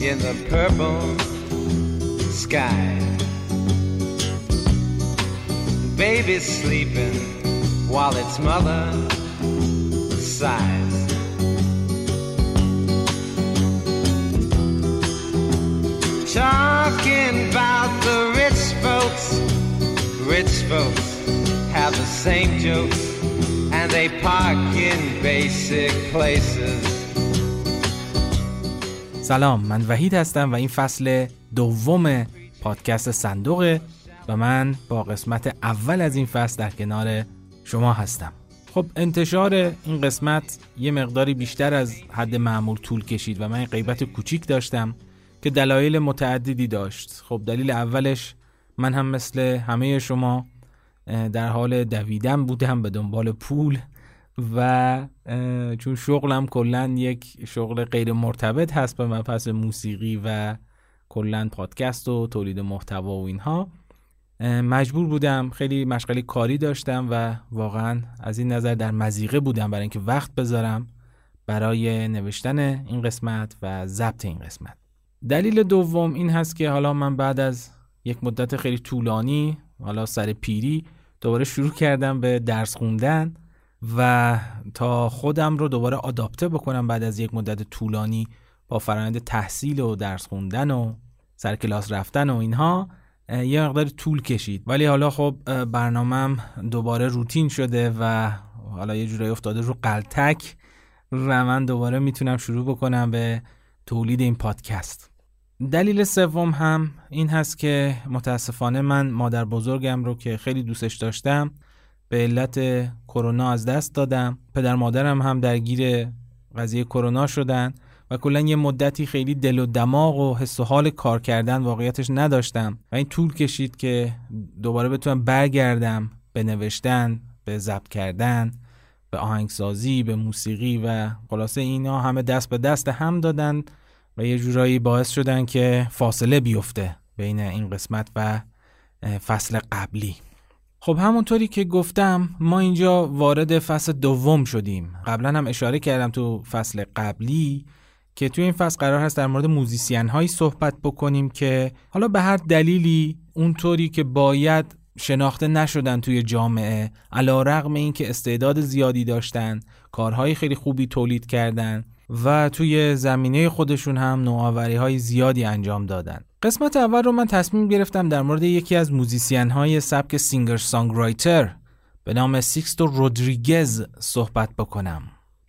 in the purple sky. Baby's sleeping while its mother sighs. Talking about the rich folks, rich folks have the same jokes and they park in basic places. سلام من وحید هستم و این فصل دوم پادکست صندوقه و من با قسمت اول از این فصل در کنار شما هستم. خب انتشار این قسمت یه مقداری بیشتر از حد معمول طول کشید و من غیبت کوچیک داشتم که دلایل متعددی داشت. خب دلیل اولش من هم مثل همه شما در حال دویدن بودم به دنبال پول و چون شغلم کلا یک شغل غیر مرتبط هست به مبحث موسیقی و کلا پادکست و تولید محتوا و اینها مجبور بودم خیلی مشغله کاری داشتم و واقعا از این نظر در مزیقه بودم برای اینکه وقت بذارم برای نوشتن این قسمت و ضبط این قسمت. دلیل دوم این هست که حالا من بعد از یک مدت خیلی طولانی حالا سر پیری دوباره شروع کردم به درس خوندن. و تا خودم رو دوباره آداپته بکنم بعد از یک مدت طولانی با فرآیند تحصیل و درس خوندن و سر کلاس رفتن و اینها یه مقدار طول کشید. ولی حالا خب برنامهم دوباره روتین شده و حالا یه جورایی افتاده رو قلتک. و من دوباره می‌تونم شروع بکنم به تولید این پادکست. دلیل سوم هم این هست که متاسفانه من مادر بزرگم رو که خیلی دوستش داشتم به علت کرونا از دست دادم. پدر مادرم هم درگیر قضیه کرونا شدن و کلا یه مدتی خیلی دل و دماغ و حس و حال کار کردن واقعیتش نداشتم. و این طول کشید که دوباره بتونم برگردم به نوشتن به ضبط کردن به آهنگسازی به موسیقی و خلاصه اینا همه دست به دست هم دادن و یه جورایی باعث شدن که فاصله بیفته بین این قسمت و فصل قبلی. خب همونطوری که گفتم ما اینجا وارد فصل دوم شدیم. قبلا هم اشاره کردم تو فصل قبلی که توی این فصل قرار هست در مورد موزیسین هایی صحبت بکنیم که حالا به هر دلیلی اونطوری که باید شناخته نشدن توی جامعه علی‌رغم این که استعداد زیادی داشتن کارهای خیلی خوبی تولید کردن و توی زمینه خودشون هم نوآوری های زیادی انجام دادن. قسمت اول رو من تصمیم گرفتم در مورد یکی از موزیسین های سبک singer songwriter به نام سیکستو رودریگز صحبت بکنم.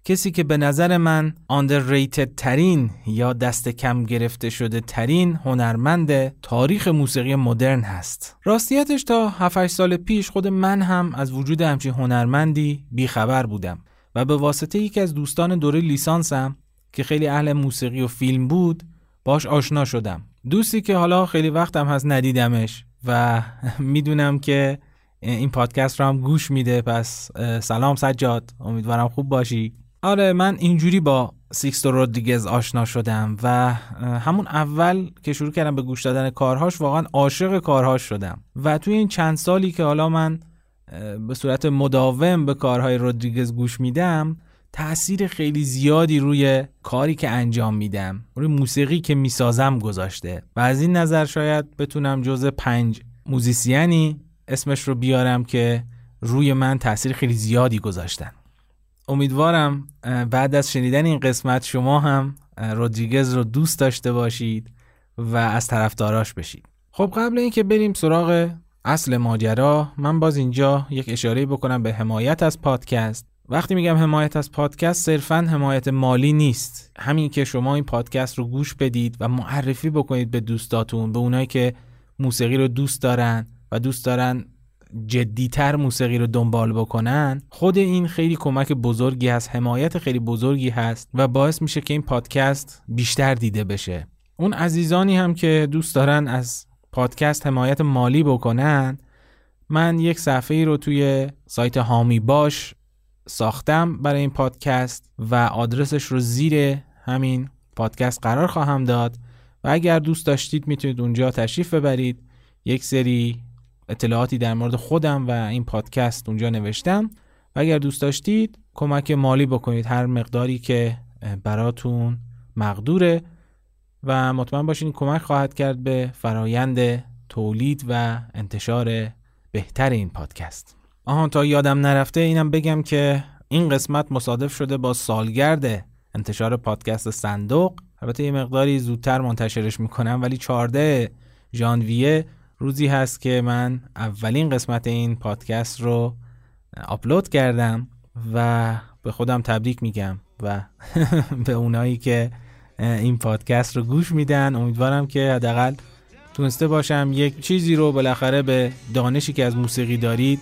کسی که به نظر من underrated ترین یا دست کم گرفته شده ترین هنرمند تاریخ موسیقی مدرن هست. راستیتش تا 7 سال پیش خود من هم از وجود همچین هنرمندی بیخبر بودم و به واسطه یکی از دوستان دوره لیسانسم که خیلی اهل موسیقی و فیلم بود باش آشنا شدم. دوستی که حالا خیلی وقتم هست ندیدمش و می‌دونم که این پادکست رو هم گوش میده. پس سلام سجاد. امیدوارم خوب باشی. آره من اینجوری با سیکستو رودریگز آشنا شدم و همون اول که شروع کردم به گوش دادن کارهاش واقعا عاشق کارهاش شدم. و توی این چند سالی که حالا من به صورت مداوم به کارهای رودریگز گوش میدم تأثیر خیلی زیادی روی کاری که انجام میدم روی موسیقی که می‌سازم گذاشته. و از این نظر شاید بتونم جز پنج موزیسیانی اسمش رو بیارم که روی من تأثیر خیلی زیادی گذاشتن. امیدوارم بعد از شنیدن این قسمت شما هم رودریگز رو دوست داشته باشید و از طرفداراش بشید. خب قبل اینکه بریم سراغ اصل ماجرا من باز اینجا یک اشاره بکنم به حمایت از پادکست. وقتی میگم حمایت از پادکست صرفا حمایت مالی نیست. همین که شما این پادکست رو گوش بدید و معرفی بکنید به دوستاتون به اونایی که موسیقی رو دوست دارن و دوست دارن جدیتر موسیقی رو دنبال بکنن خود این خیلی کمک بزرگی هست حمایت خیلی بزرگی هست و باعث میشه که این پادکست بیشتر دیده بشه. اون عزیزانی هم که دوست دارن از پادکست حمایت مالی بکنن من یک صفحه ای رو توی سایت هامی باش ساختم برای این پادکست و آدرسش رو زیر همین پادکست قرار خواهم داد. و اگر دوست داشتید می‌تونید اونجا تشریف ببرید. یک سری اطلاعاتی در مورد خودم و این پادکست اونجا نوشتم. و اگر دوست داشتید کمک مالی بکنید. هر مقداری که براتون مقدوره. و مطمئن باشین کمک خواهد کرد به فرایند تولید و انتشار بهتر این پادکست. آهان تا یادم نرفته اینم بگم که این قسمت مصادف شده با سالگرد انتشار پادکست صندوق. البته یه مقداری زودتر منتشرش می‌کنم ولی 14 ژانویه روزی هست که من اولین قسمت این پادکست رو آپلود کردم و به خودم تبریک میگم و به اونایی که این پادکست رو گوش میدن امیدوارم که حداقل تونسته باشم یک چیزی رو بالاخره به دانشی که از موسیقی دارید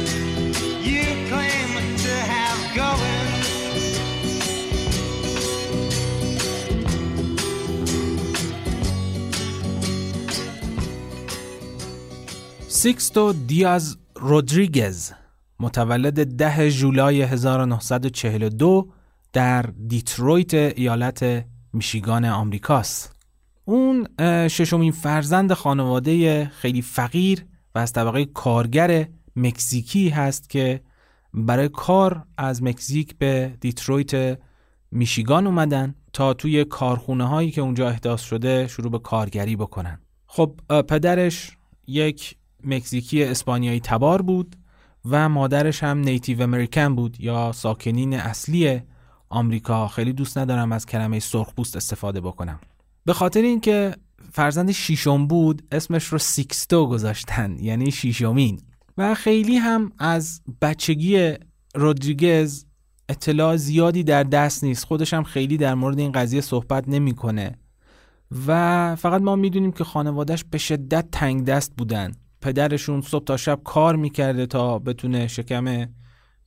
سیکستو دیاز رودریگز متولد ده جولای 1942 در دیترویت ایالت میشیگان آمریکاست. اون ششمین فرزند خانواده خیلی فقیر و از طبقه کارگر مکزیکی هست که برای کار از مکزیک به دیترویت میشیگان اومدن تا توی کارخونه هایی که اونجا احداث شده شروع به کارگری بکنن خب پدرش یک مکزیکی اسپانیایی تبار بود و مادرش هم نیتیو امریکن بود یا ساکنین اصلی آمریکا. خیلی دوست ندارم از کلمه سرخپوست استفاده بکنم. به خاطر اینکه فرزند شیشم بود اسمش رو سیکستو گذاشتن یعنی شیشمین. و خیلی هم از بچگی رودریگز اطلاع زیادی در دست نیست. خودش هم خیلی در مورد این قضیه صحبت نمی‌کنه. و فقط ما می‌دونیم که خانوادهش به شدت تنگ دست بودن. پدرشون صبح تا شب کار می‌کرده تا بتونه شکم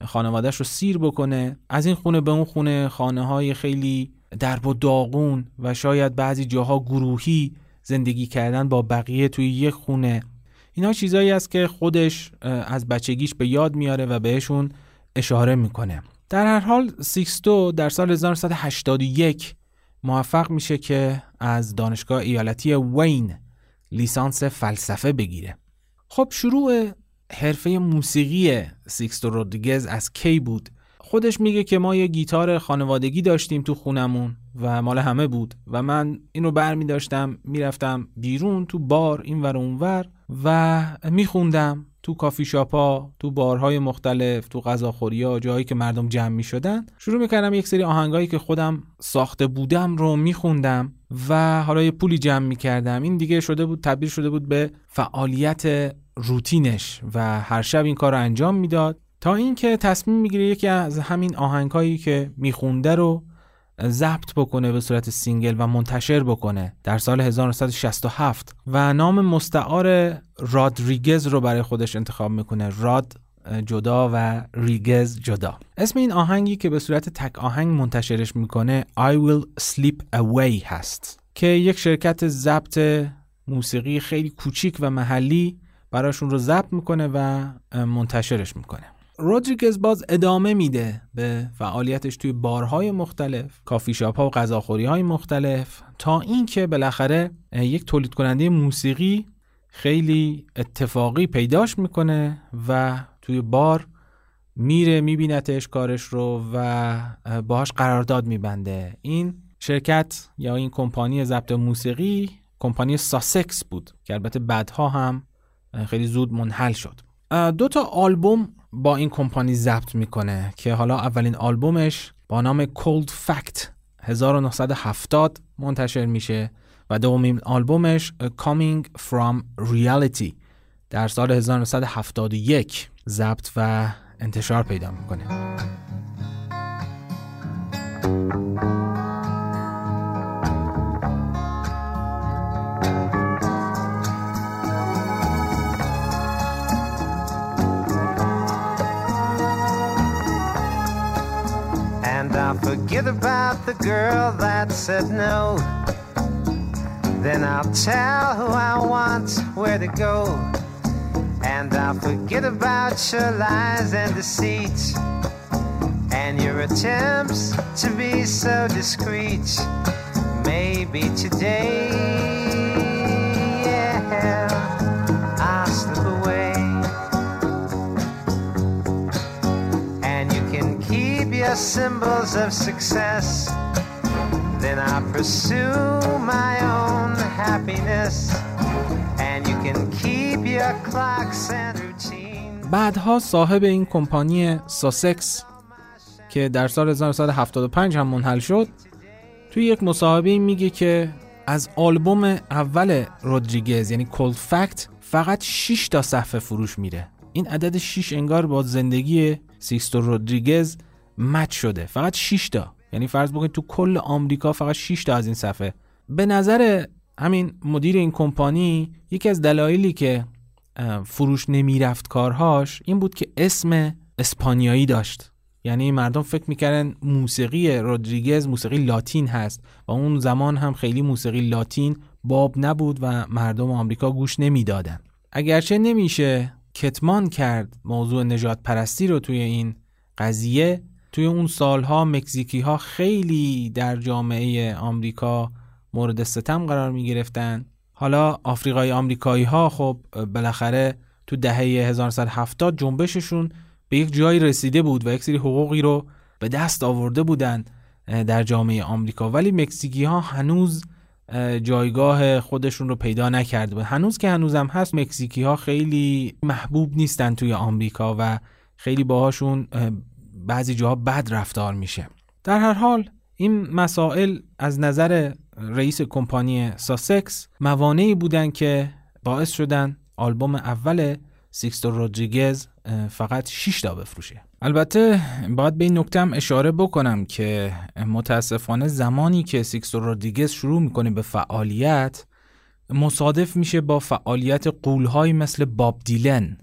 خانوادهش رو سیر بکنه. از این خونه به اون خونه خانه های خیلی درب و داغون و شاید بعضی جاها گروهی زندگی کردن با بقیه توی یک خونه. اینا چیزایی است که خودش از بچگیش به یاد میاره و بهشون اشاره می‌کنه. در هر حال سیکستو در سال 1981 موفق میشه که از دانشگاه ایالتی وین لیسانس فلسفه بگیره. خب شروع حرفه موسیقی سیکستو رودریگز از کی بود؟ خودش میگه که ما یه گیتار خانوادگی داشتیم تو خونمون و مال همه بود و من اینو بر می داشتم می‌رفتم بیرون تو بار این ور اونور و میخوندم. تو کافی شاپا تو بارهای مختلف تو غذاخوری ها جایی که مردم جمع می شدن شروع می‌کردم یک سری آهنگایی که خودم ساخته بودم رو میخوندم و حالا یه پولی جمع می‌کردم. این دیگه شده بود تبدیل شده بود به فعالیت روتینش و هر شب این کار رو انجام می‌داد تا اینکه تصمیم می‌گیره یکی از همین آهنگهایی که میخونده رو ضبط بکنه به صورت single و منتشر بکنه در سال 1967 و نام مستعار رادریگز رو برای خودش انتخاب می‌کنه. راد جدا و ریگز جدا. اسم این آهنگی که به صورت تک آهنگ منتشرش می‌کنه I'll Slip Away هست که یک شرکت ضبط موسیقی خیلی کوچیک و محلی براشون رو ضبط می‌کنه و منتشرش می‌کنه. رودریگز باز ادامه میده به فعالیتش توی بارهای مختلف کافی شاپ ها و غذاخوری های مختلف تا اینکه بالاخره یک تولید کننده موسیقی خیلی اتفاقی پیداش می‌کنه و توی بار میره میبینتش کارش رو و باهاش قرارداد میبنده. این شرکت یا این کمپانی ضبط موسیقی کمپانی ساسکس بود که البته بعدها هم خیلی زود منحل شد. دو تا آلبوم با این کمپانی ضبط می‌کنه که حالا اولین آلبومش با نام Cold Fact 1970 منتشر میشه و دومین آلبومش Coming From Reality در سال 1971 ضبط و انتشار پیدا می‌کنه. I'll forget about the girl that said no. Then I'll tell who I want where to go. And I'll forget about your lies and deceit. And your attempts to be so discreet, maybe today, your symbols of success. Then I pursue my own happiness. And you can keep your clocks and routine. بعدها صاحب این کمپانی ساسکس که در سال 1975 هم منحل شد توی یک مصاحبه میگه که از آلبوم اول رودریگز یعنی کولد فکت فقط 6 تا صفحه فروش میره این عدد 6 انگار با زندگی سیکستو رودریگز مچ شده. فقط 6 تا. یعنی فرض بکنید تو کل آمریکا فقط 6 تا از این صفحه. به نظر همین مدیر این کمپانی یکی از دلایلی که فروش نمی‌رفت کارهاش این بود که اسم اسپانیایی داشت. یعنی مردم فکر می‌کردن موسیقی رودریگز موسیقی لاتین هست و اون زمان هم خیلی موسیقی لاتین باب نبود و مردم آمریکا گوش نمی‌دادن. اگرچه نمیشه کتمان کرد موضوع نجات پرستی رو توی این قضیه توی اون سالها مکزیکی ها خیلی در جامعه آمریکا مورد ستم قرار می گرفتن حالا آفریقای آمریکایی ها خب بالاخره تو دهه 1970 جنبششون به یک جایی رسیده بود و یک سری حقوقی رو به دست آورده بودند در جامعه آمریکا. ولی مکزیکی ها هنوز جایگاه خودشون رو پیدا نکرده بود. هنوز که هنوزم هست مکزیکی ها خیلی محبوب نیستن توی آمریکا و خیلی باهاشون بعضی جاها بد رفتار میشه. در هر حال این مسائل از نظر رئیس کمپانی ساسکس موانعی بودن که باعث شدن آلبوم اول سیکستو رودریگز فقط 6 تا بفروشه. البته باید به این نکته هم اشاره بکنم که متاسفانه زمانی که سیکستو رودریگز شروع می‌کنه به فعالیت مصادف میشه با فعالیت غولهایی مثل باب دیلن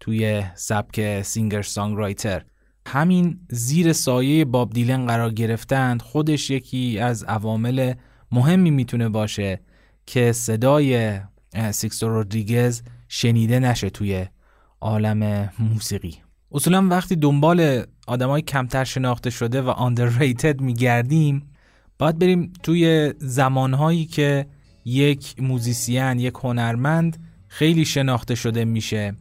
توی سبک singer songwriter همین زیر سایه باب دیلن قرار گرفتند خودش یکی از عوامل مهمی می‌تونه باشه که صدای سیکستو رودریگز شنیده نشه توی عالم موسیقی. اصولا وقتی دنبال آدمای کمتر شناخته شده و underrated میگردیم باید بریم توی زمانهایی که یک موزیسین یک هنرمند خیلی شناخته شده میشه.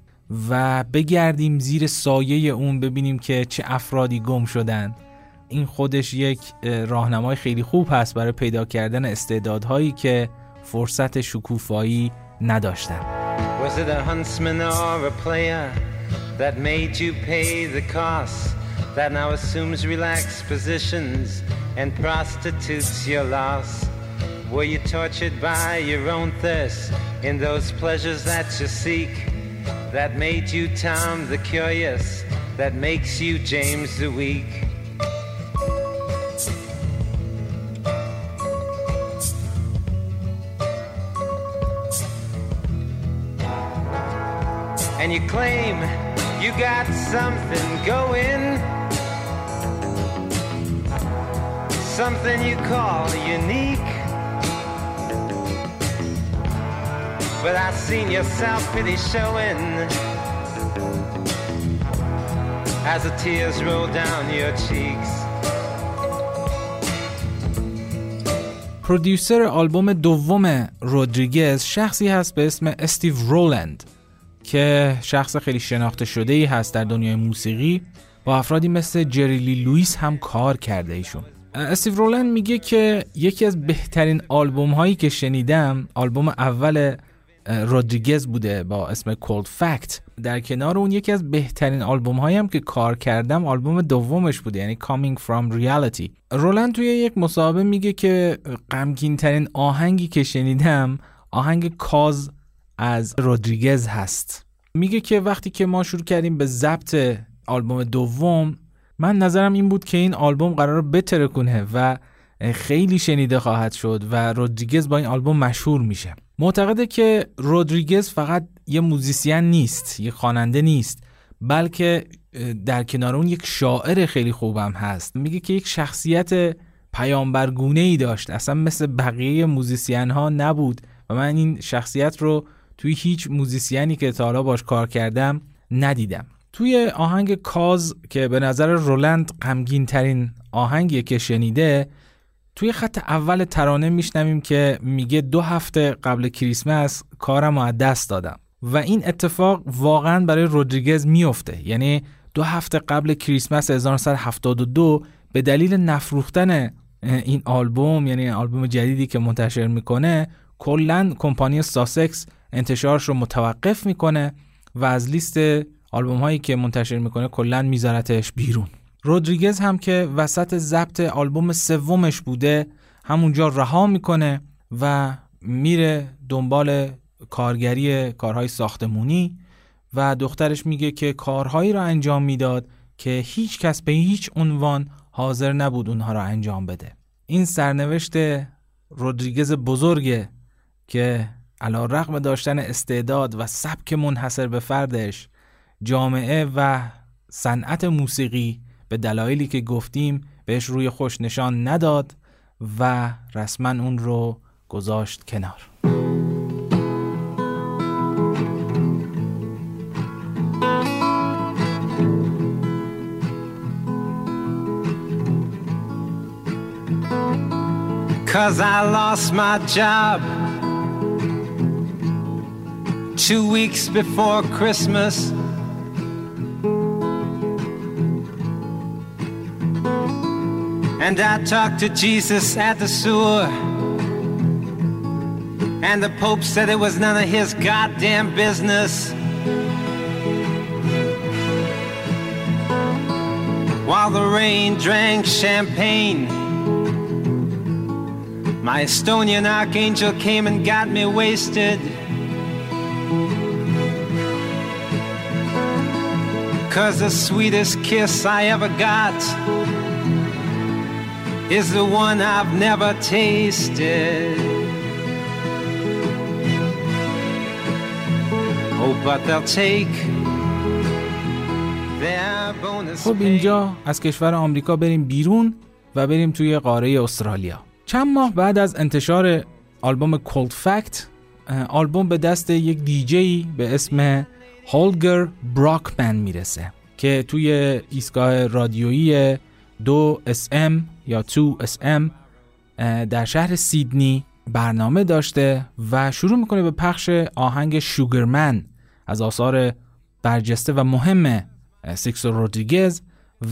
و بگردیم زیر سایه اون ببینیم که چه افرادی گم شدن این خودش یک راهنمای خیلی خوب هست برای پیدا کردن استعدادهایی که فرصت شکوفایی نداشتن? Were you tortured by your own thirst in those pleasures that you seek that made you Tom the Curious, that makes you James the Weak? and you claim you got something going, something you call unique. But I seen your self pity showing. As the tears roll down your cheeks. پرودیوسر آلبوم دوم رودریگز شخصی هست به اسم استیو رولند که شخص خیلی شناخته شده ای هست در دنیای موسیقی. با افرادی مثل جریلی لوئیس هم کار کرده ایشون. استیو رولند میگه که یکی از بهترین آلبوم هایی که شنیدم آلبوم اول رودریگز بوده با اسم کولد فکت در کنار اون یکی از بهترین آلبوم هایی هم که کار کردم آلبوم دومش بوده یعنی Coming From Reality. رولند توی یک مصاحبه میگه که غمگین ترین آهنگی که شنیدم آهنگ کاز از رودریگز هست. میگه که وقتی که ما شروع کردیم به ضبط آلبوم دوم من نظرم این بود که این آلبوم قراره بترکونه و خیلی شنیده خواهد شد و رودریگز با این آلبوم مشهور میشه. معتقده که رودریگز فقط یه موزیسین نیست یه خواننده نیست بلکه در کنار اون یک شاعر خیلی خوبم هست. میگه که یک شخصیت پیامبرگونه ای داشت. اصلا مثل بقیه موزیسین ها نبود و من این شخصیت رو توی هیچ موزیسیانی که تا حالا باش کار کردم ندیدم. توی آهنگ کاز که به نظر رولند غمگین ترین آهنگیه که شنیده توی خط اول ترانه میشنویم که میگه دو هفته قبل کریسمس کارم از دست دادم. و این اتفاق واقعا برای رودریگز میفته یعنی دو هفته قبل کریسمس 1972 به دلیل نفروختن این آلبوم یعنی آلبوم جدیدی که منتشر می‌کنه کلا کمپانی ساسکس انتشارش رو متوقف می‌کنه و از لیست آلبوم هایی که منتشر می‌کنه کلا میذارتش بیرون. رودریگز هم که وسط ضبط آلبوم سومش بوده همونجا رها می‌کنه و میره دنبال کارگری کارهای ساختمونی و دخترش میگه که کارهایی را انجام می‌داد که هیچ کس به هیچ عنوان حاضر نبود اونها را انجام بده. این سرنوشت رودریگز بزرگه که علا رقم داشتن استعداد و سبک منحصر به فردش جامعه و صنعت موسیقی به دلایلی که گفتیم بهش روی خوش نشان نداد و رسما اون رو گذاشت کنار Cause I lost my job two weeks before Christmas. And I talked to Jesus at the sewer. And the Pope said it was none of his goddamn business. While the rain drank champagne, my Estonian archangel came and got me wasted. Cause the sweetest kiss I ever got is the one I've never tasted. Oh, but they'll take خب اینجا از کشور آمریکا بریم بیرون و بریم توی قاره استرالیا چند ماه بعد از انتشار آلبوم کولد فکت آلبوم به دست یک دیجی به اسم هولگر براکمن می‌رسه که توی ایستگاه رادیویی 2 SM یا 2 SM در شهر سیدنی برنامه داشته و شروع می‌کنه به پخش آهنگ شوگرمن از آثار برجسته و مهم سیکستو رودریگز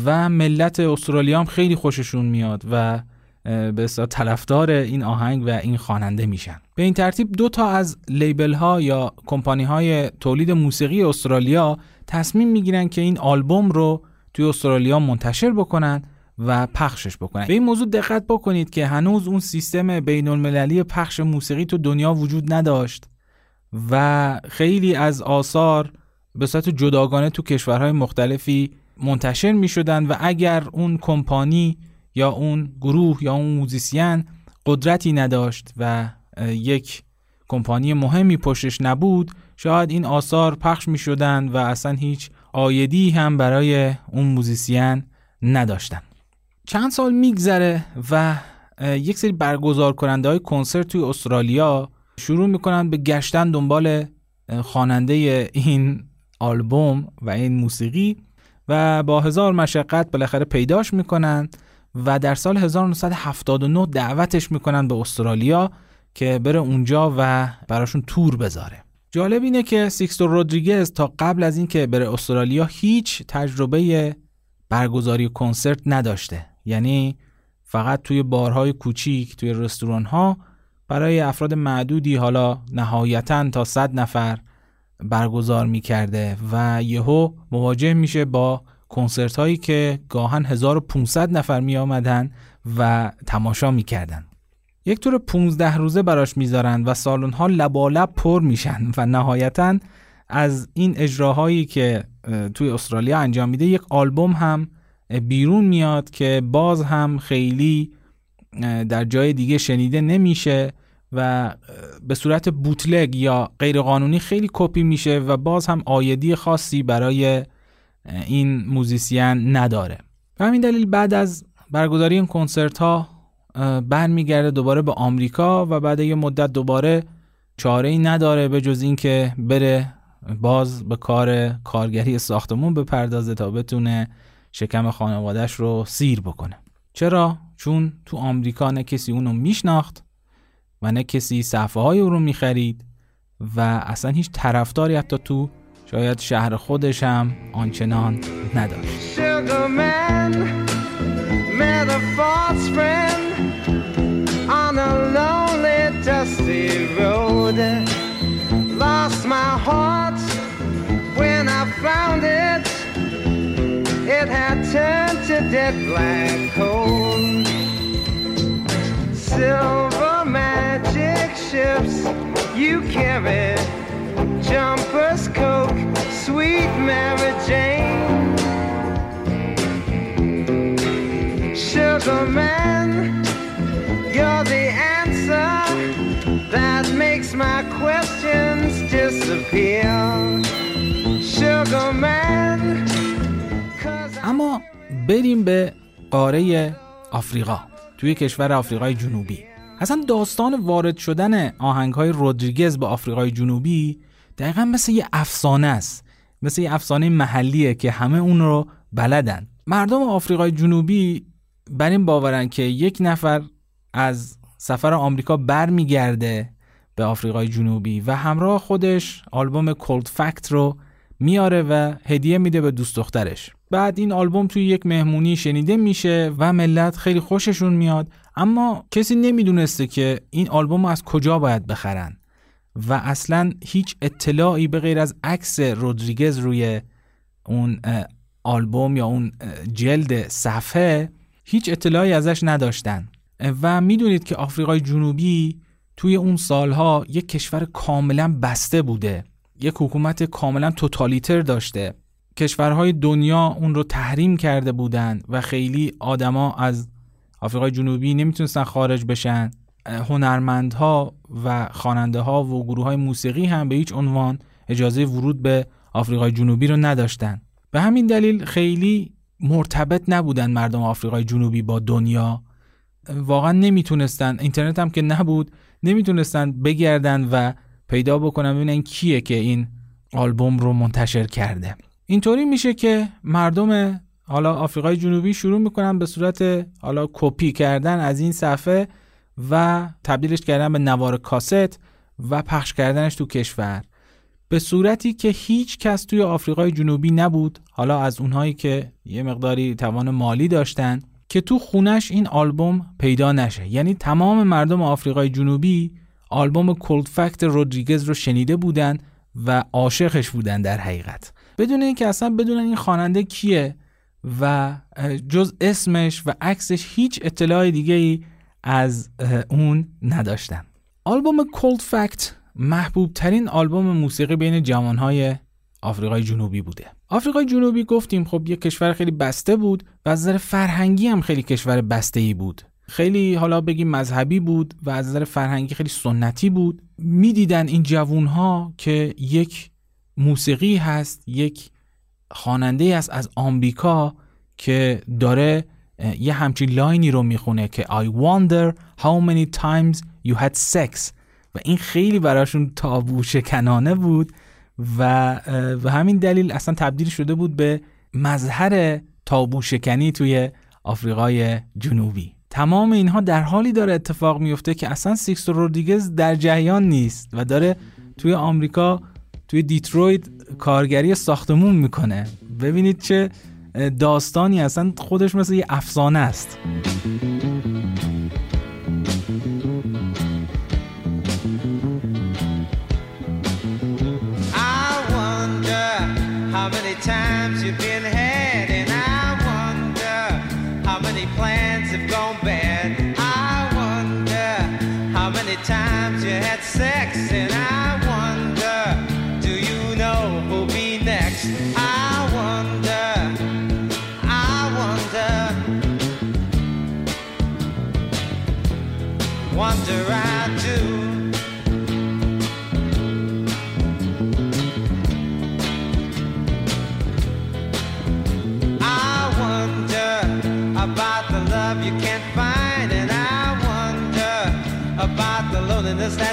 و ملت استرالیا هم خیلی خوششون میاد و به اصطلاح طرفدار این آهنگ و این خواننده میشن. به این ترتیب دو تا از label ها یا کمپانی های تولید موسیقی استرالیا تصمیم می‌گیرن که این آلبوم رو توی استرالیا منتشر بکنن و پخشش بکنن. به این موضوع دقت بکنید که هنوز اون سیستم بین المللی پخش موسیقی تو دنیا وجود نداشت و خیلی از آثار به صورت جداگانه تو کشورهای مختلفی منتشر می شدن و اگر اون کمپانی یا اون گروه یا اون موزیسین قدرتی نداشت و یک کمپانی مهمی پشتش نبود شاید این آثار پخش می شدن و اصلا هیچ عایدی هم برای اون موزیسین نداشتن. چند سال میگذره و یک سری برگزار کننده های کنسرت توی استرالیا شروع می‌کنن به گشتن دنبال خواننده این آلبوم و این موسیقی و با هزار مشقت بالاخره پیداش می‌کنن و در سال 1979 دعوتش می‌کنن به استرالیا که بره اونجا و براشون تور بذاره. جالب اینه که سیکستو رودریگز تا قبل از اینکه بره استرالیا هیچ تجربه برگزاری کنسرت نداشته. یعنی فقط توی بارهای کوچیک توی رستوران ها برای افراد معدودی حالا نهایتا تا 100 نفر برگزار می‌کرده و یهو مواجه میشه با کنسرت هایی که گاهن 1500 نفر می آمدن و تماشا می‌کردن. یک طور 15 روزه براش می‌ذارن و سالن ها لبالب پر میشن و نهایتا از این اجراهایی که توی استرالیا انجام میده یک آلبوم هم بیرون میاد که باز هم خیلی در جای دیگه شنیده نمیشه و به صورت بوتلگ یا غیرقانونی خیلی کپی میشه و باز هم آیدی خاصی برای این موزیسین نداره. به همین دلیل بعد از برگزاری این کنسرت ها برمیگرده دوباره به آمریکا و بعد یه مدت دوباره چاره ای نداره به جز اینکه بره باز به کار کارگری ساختمون بپردازه تا بتونه شکم خانوادهش رو سیر بکنه. چرا؟ چون تو آمریکا نه کسی اونو میشناخت و نه کسی صفحه های او رو می‌خرید و اصلا هیچ طرفداری حتی تو شاید شهر خودش هم آنچنان نداشت. It had turned to dead black coal. Silver magic ships you carry, jumpers, coke, sweet Mary Jane. Sugar man, you're the answer that makes my questions disappear. Sugar man. اما بریم به قاره آفریقا توی کشور آفریقای جنوبی. اصلا داستان وارد شدن آهنگ های رودریگز به آفریقای جنوبی دقیقا مثل یه افسانه است مثل یه افسانه محلیه که همه اون رو بلدن. مردم آفریقای جنوبی بر این باورن که یک نفر از سفر آمریکا برمیگرده به آفریقای جنوبی و همراه خودش آلبوم کولد فکت رو میاره و هدیه میده به دوست دخترش. بعد این آلبوم توی یک مهمونی شنیده میشه و ملت خیلی خوششون میاد اما کسی نمی‌دونسته که این آلبوم از کجا باید بخرن و اصلا هیچ اطلاعی به غیر از عکس رودریگز روی اون آلبوم یا اون جلد صفحه هیچ اطلاعی ازش نداشتن. و می‌دونید که آفریقای جنوبی توی اون سالها یک کشور کاملا بسته بوده. یک حکومت کاملا توتالیتر داشته. کشورهای دنیا اون رو تحریم کرده بودند و خیلی آدما از آفریقای جنوبی نمی‌تونستن خارج بشن. هنرمندها و خواننده ها و گروه های موسیقی هم به هیچ عنوان اجازه ورود به آفریقای جنوبی رو نداشتن. به همین دلیل خیلی مرتبط نبودن مردم آفریقای جنوبی با دنیا. واقعا نمی‌تونستن اینترنت هم که نبود نمی‌تونستن بگردن و پیدا بکنن ببینن کیه که این آلبوم رو منتشر کرده. اینطوری میشه که مردم حالا آفریقای جنوبی شروع می‌کنن به صورت حالا کپی کردن از این صفحه و تبدیلش کردن به نوار کاست و پخش کردنش تو کشور. به صورتی که هیچ کس توی آفریقای جنوبی نبود حالا از اونهایی که یه مقداری توان مالی داشتن که تو خونش این آلبوم پیدا نشه. یعنی تمام مردم آفریقای جنوبی آلبوم کولد فکت رودریگز رو شنیده بودن و عاشقش بودن در حقیقت. بدون اینکه اصلا بدونن این خواننده کیه و جز اسمش و عکسش هیچ اطلاع دیگه ای از اون نداشتن. آلبوم کولد فکت محبوب ترین آلبوم موسیقی بین جوانهای آفریقای جنوبی بوده. آفریقای جنوبی گفتیم خب یه کشور خیلی بسته بود و از نظر فرهنگی هم خیلی کشور بسته ای بود. خیلی حالا بگیم مذهبی بود و از نظر فرهنگی خیلی سنتی بود. می‌دیدن این جوون که یک موسیقی هست یک خواننده است از آمریکا که داره یه همچین line ی رو می‌خونه که I wonder how many times you had sex. و این خیلی براشون تابو شکنانه بود و به همین دلیل اصلا تبدیل شده بود به مظهر تابو شکنی توی آفریقای جنوبی. تمام اینها در حالی داره اتفاق میفته که اصلا سیکستو رودریگز در جریان نیست و داره توی آمریکا توی دیترویت کارگری ساختمون می‌کنه. ببینید چه داستانی اصلا خودش مثل یه افسانه است.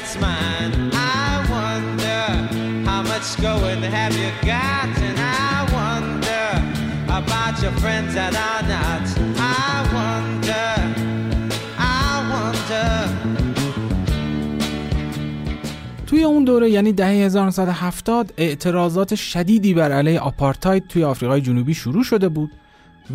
That's mine. I wonder how much going have you got, and I wonder about your friends that are not. I wonder, I wonder. توی اون دوره یعنی دهه 1970 اعتراضات شدیدی بر علیه آپارتاید توی آفریقای جنوبی شروع شده بود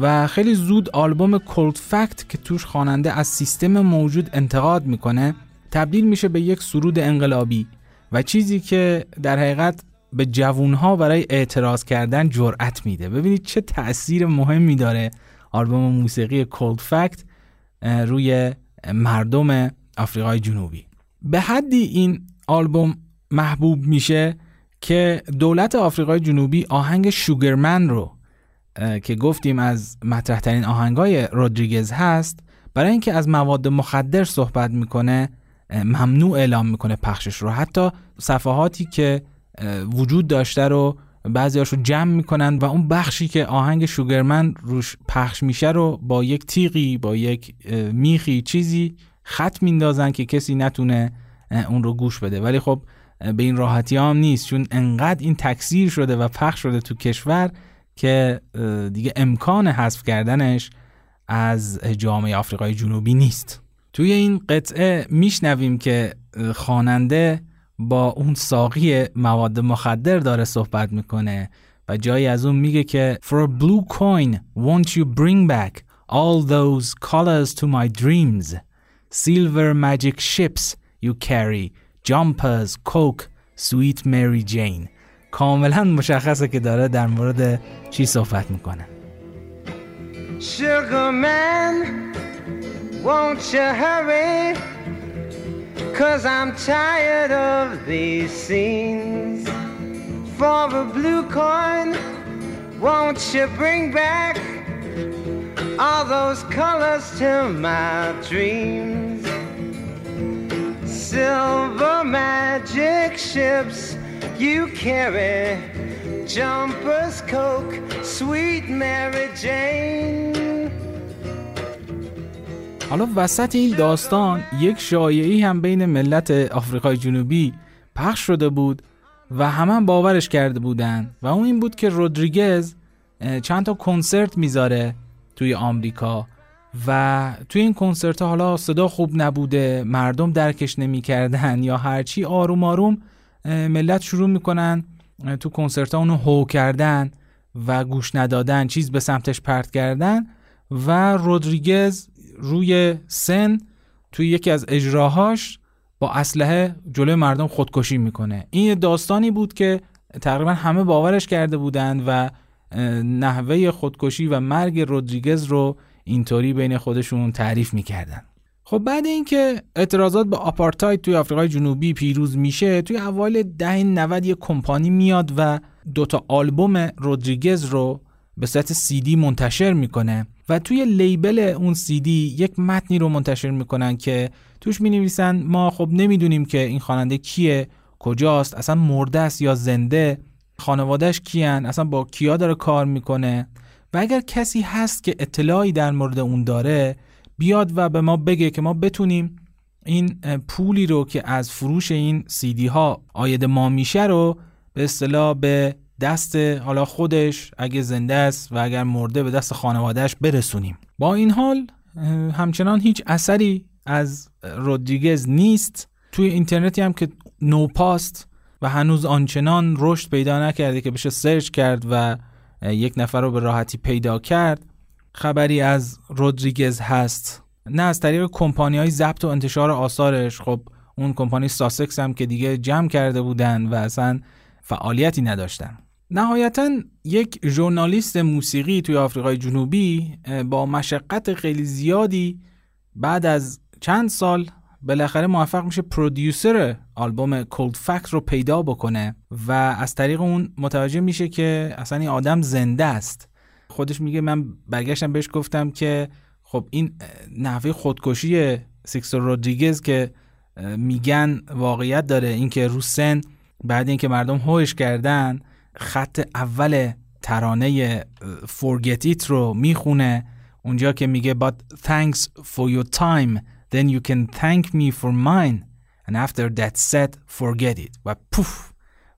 و خیلی زود آلبوم کولد فکت که توش خواننده از سیستم موجود انتقاد می‌کنه تبدیل میشه به یک سرود انقلابی و چیزی که در حقیقت به جوونها برای اعتراض کردن جرأت میده. ببینید چه تأثیر مهمی داره آلبوم موسیقی کولد فکت روی مردم آفریقای جنوبی. به حدی این آلبوم محبوب میشه که دولت آفریقای جنوبی آهنگ شوگرمن رو که گفتیم از مطرح ترین آهنگای رودریگز هست برای اینکه از مواد مخدر صحبت می‌کنه ممنوع اعلام می‌کنه پخشش رو. حتی صفحاتی که وجود داشته رو بعضیاش رو جمع می‌کنن و اون بخشی که آهنگ شوگرمن روش پخش میشه رو با یک تیغی با یک میخی چیزی خط میندازن که کسی نتونه اون رو گوش بده. ولی خب به این راحتی هم نیست. چون انقدر این تکثیر شده و پخش شده تو کشور که دیگه امکان حذف کردنش از جامعه آفریقای جنوبی نیست. توی این قطعه میشنویم که خواننده با اون ساقی مواد مخدر داره صحبت می‌کنه و جایی از اون میگه که For a blue coin won't you bring back all those colors to my dreams Silver magic ships you carry Jumpers, coke, sweet Mary Jane کاملا مشخصه که داره در مورد چی صحبت می‌کنه Sugar man, won't you hurry? Cause I'm tired of these scenes. For a blue coin, won't you bring back all those colors to my dreams? Silver magic ships you carry jumpers, coke, sweet Mary Jane. حالا وسط این داستان یک شایعی هم بین ملت آفریقای جنوبی پخش شده بود و همه هم باورش کرده بودن و اون این بود که رودریگز چند تا کنسرت می‌ذاره توی آمریکا و توی این کنسرت حالا صدا خوب نبوده مردم درکش نمی‌کردن یا هرچی آروم آروم ملت شروع می‌کنن تو کنسرت ها اونو هو کردن و گوش ندادن چیز به سمتش پرت کردن و رودریگز روی سن توی یکی از اجراهاش با اسلحه جلوی مردم خودکشی می‌کنه. این داستانی بود که تقریبا همه باورش کرده بودند و نحوه خودکشی و مرگ رودریگز رو اینطوری بین خودشون تعریف می‌کردن. خب بعد اینکه اعتراضات به آپارتاید توی آفریقای جنوبی پیروز میشه توی اوایل دهه 90 یک کمپانی میاد و دوتا آلبوم رودریگز رو به صورت سی دی منتشر می‌کنه. و توی لیبل اون سی دی یک متنی رو منتشر می‌کنن که توش می نویسن ما خب نمی‌دونیم که این خواننده کیه کجاست اصلا مرده است یا زنده خانوادهش کیان اصلا با کیا داره کار می‌کنه؟ و اگر کسی هست که اطلاعی در مورد اون داره بیاد و به ما بگه که ما بتونیم این پولی رو که از فروش این سیدی ها آید ما میشه رو به اصطلاح به دست حالا خودش اگه زنده است و اگر مرده به دست خانوادهش برسونیم. با این حال همچنان هیچ اثری از رودریگز نیست. توی اینترنتی هم که نوپاست و هنوز آنچنان رشد پیدا نکرده که بشه سرچ کرد و یک نفر رو به راحتی پیدا کرد. خبری از رودریگز هست. نه از طریق کمپانی های ضبط و انتشار آثارش. خب اون کمپانی ساسکس هم که دیگه جمع کرده بودن و اصلا فعالیتی نداشتن. نهایتا یک ژورنالیست موسیقی توی آفریقای جنوبی با مشقت خیلی زیادی بعد از چند سال بالاخره موفق میشه پرودیوسر آلبوم کولد فکت رو پیدا بکنه و از طریق اون متوجه میشه که اصلا این آدم زنده است. خودش میگه من برگشتم بهش گفتم که خب این نحوه خودکشی سیکسو رودریگز که میگن واقعیت داره. اینکه رو سن بعد اینکه مردم هوش کردن خط اول ترانه It رو می‌خونه. اونجا که میگه But thanks for your time Then you can thank me for mine. And after that said forget it. و پوف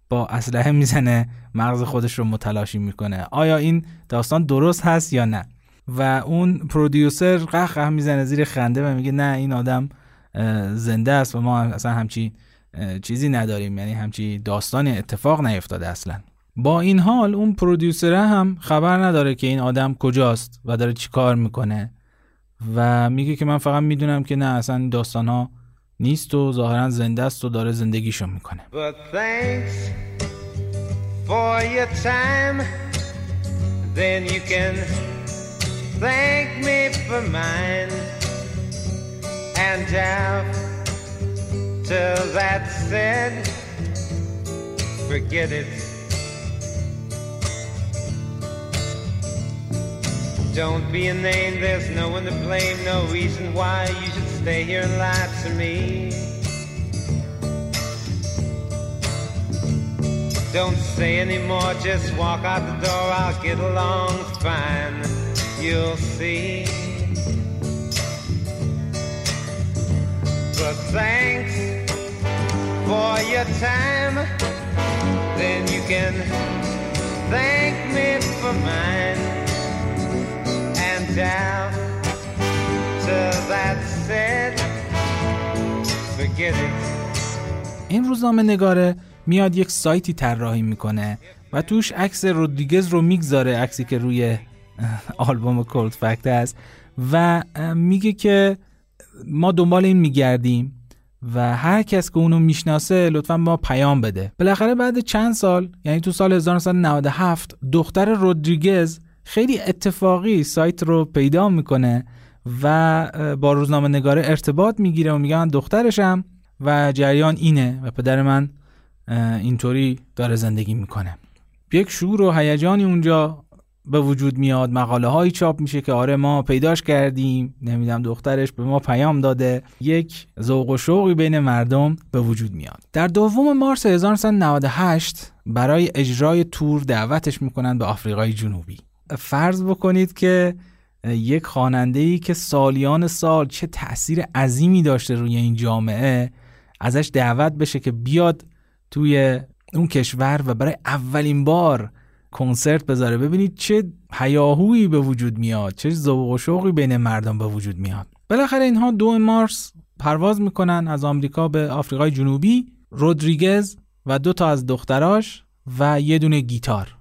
با اسلحه می‌زنه. مغز خودش رو متلاشی می‌کنه. آیا این داستان درست هست یا نه؟ و اون پرودیوسر قهقه می‌زنه زیر خنده و میگه نه این آدم زنده است و ما اصلا همچی چیزی نداریم. یعنی همچی داستانی اتفاق نیفتاده اصلا. با این حال اون پرودیوسره هم خبر نداره که این آدم کجاست و داره چی کار می‌کنه. و میگه که من فقط می‌دونم که نه اصلا داستان ها نیست و ظاهرا زنده است و داره زندگیشو می‌کنه. And after that said Forget it Don't be a name, there's no one to blame, no reason why you should stay here and lie to me. Don't say anymore, just walk out the door, I'll get along fine, you'll see. But thanks for your time, then you can thank me for mine. down that said forget it. این روزنامه نگاره میاد یک سایتی طراحی می‌کنه و توش عکس رودریگز رو می‌گذاره عکسی که روی آلبوم کولد فکت است و میگه که ما دنبال این میگردیم. و هر کس که اونو می‌شناسه لطفا ما پیام بده. بالاخره بعد چند سال یعنی تو سال 1997 دختر رودریگز خیلی اتفاقی سایت رو پیدا می‌کنه و با روزنامه نگاره ارتباط می‌گیره و میگه من دخترشم و جریان اینه و پدر من اینطوری داره زندگی می‌کنه. یک شور و هیجانی اونجا به وجود میاد مقاله هایی چاپ میشه که آره ما پیداش کردیم نمی‌دونم دخترش به ما پیام داده. یک ذوق و شوقی بین مردم به وجود میاد. در دوم مارس 1998 برای اجرای تور دعوتش می‌کنن به آفریقای جنوبی. فرض بکنید که یک خواننده ای که سالیان سال چه تاثیر عظیمی داشته روی این جامعه ازش دعوت بشه که بیاد توی اون کشور و برای اولین بار کنسرت بذاره. ببینید چه هیاهویی به وجود میاد چه ذوق و شوقی بین مردم به وجود میاد. بالاخره اینها دو مارس پرواز می‌کنن از آمریکا به آفریقای جنوبی رودریگز و دو تا از دختراش و یه دونه گیتار.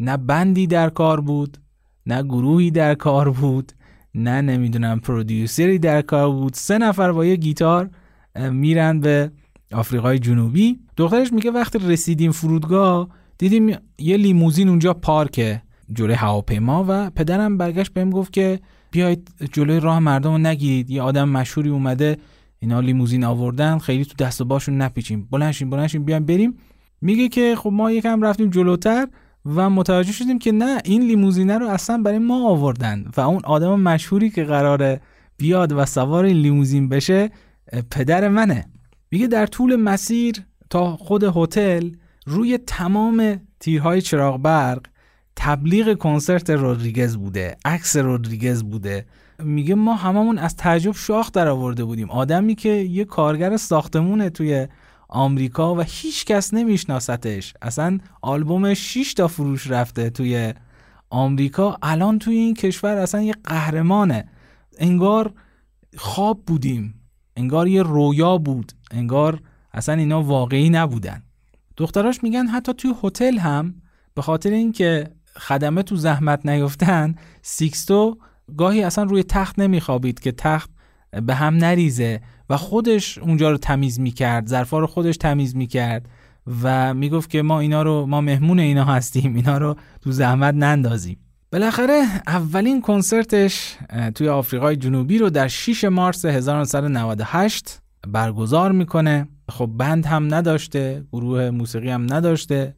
نه بندی در کار بود نه گروهی در کار بود نه نمی‌دونم پرودیوسری در کار بود. سه نفر با یه گیتار میرن به آفریقای جنوبی. دخترش میگه وقتی رسیدیم فرودگاه دیدیم یه لیموزین اونجا پارکه جلوی هواپیما و پدرم برگشت بهم گفت که بیاید جلوی راه مردم رو نگیرید. یه آدم مشهوری اومده اینا لیموزین آوردن خیلی تو دست و باشون نپیچیم. بلنشین بلنشین بیایم بریم. میگه که خب ما یکم رفتیم جلوتر و متوجه شدیم که نه این لیموزینه رو اصلا برای ما آوردن و اون آدم مشهوری که قراره بیاد و سوار این لیموزین بشه پدر منه. میگه در طول مسیر تا خود هتل روی تمام تیرهای چراغ برق تبلیغ کنسرت رودریگز بوده عکس رودریگز بوده. میگه ما هممون از تعجب شاخ در آورده بودیم. آدمی که یه کارگر ساختمونه توی آمریکا و هیچ کس نمیشناستش اصلا آلبوم 6 تا فروش رفته توی آمریکا. الان توی این کشور اصلا یه قهرمانه. انگار خواب بودیم. انگار یه رویا بود. انگار اصلا اینا واقعی نبودن. دختراش میگن حتی توی هتل هم به خاطر اینکه خدمه تو زحمت نیفتن سیکستو گاهی اصلا روی تخت نمیخوابید که تخت به هم نریزه و خودش اونجا رو تمیز می‌کرد ظرفا رو خودش تمیز می‌کرد و می‌گفت که ما اینا رو ما مهمون اینا هستیم اینا رو تو زحمت نندازیم. بالاخره اولین کنسرتش توی آفریقای جنوبی رو در 6 مارس 1998 برگزار می‌کنه. خب بند هم نداشته گروه موسیقی هم نداشته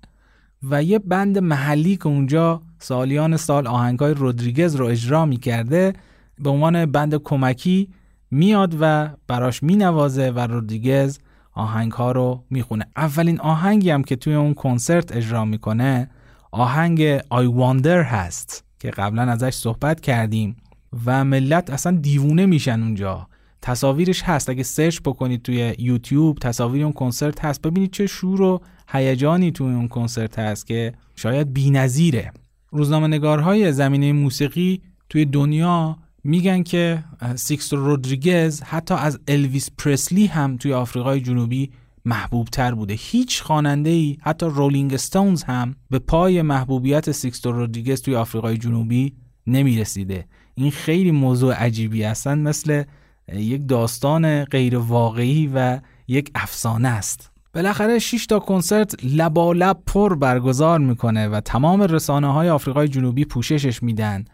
و یه بند محلی که اونجا سالیان سال آهنگای رودریگز رو اجرا می‌کرده به عنوان بند کمکی میاد و براش مینوازه و رودریگز آهنگ ها رو می‌خونه. اولین آهنگی هم که توی اون کنسرت اجرا می‌کنه آهنگ I Wonder هست که قبلا ازش صحبت کردیم و ملت اصلا دیوونه میشن اونجا. تصاویرش هست. اگه سرچ بکنید توی یوتیوب تصاویر اون کنسرت هست. ببینید چه شور و هیجانی توی اون کنسرت هست که شاید بی‌نظیره. روزنامه نگارهای زمینه موسیقی توی دنیا میگن که سیکستو رودریگز حتی از الویس پرسلی هم توی آفریقای جنوبی محبوب تر بوده. هیچ خواننده ای حتی رولینگ استونز هم به پای محبوبیت سیکستو رودریگز توی آفریقای جنوبی نمی‌رسیده. این خیلی موضوع عجیبی هستن. مثل یک داستان غیر واقعی و یک افسانه است. بالاخره 6 تا کنسرت لبالب پر برگزار می‌کنه و تمام رسانه های آفریقای جنوبی پوششش میدن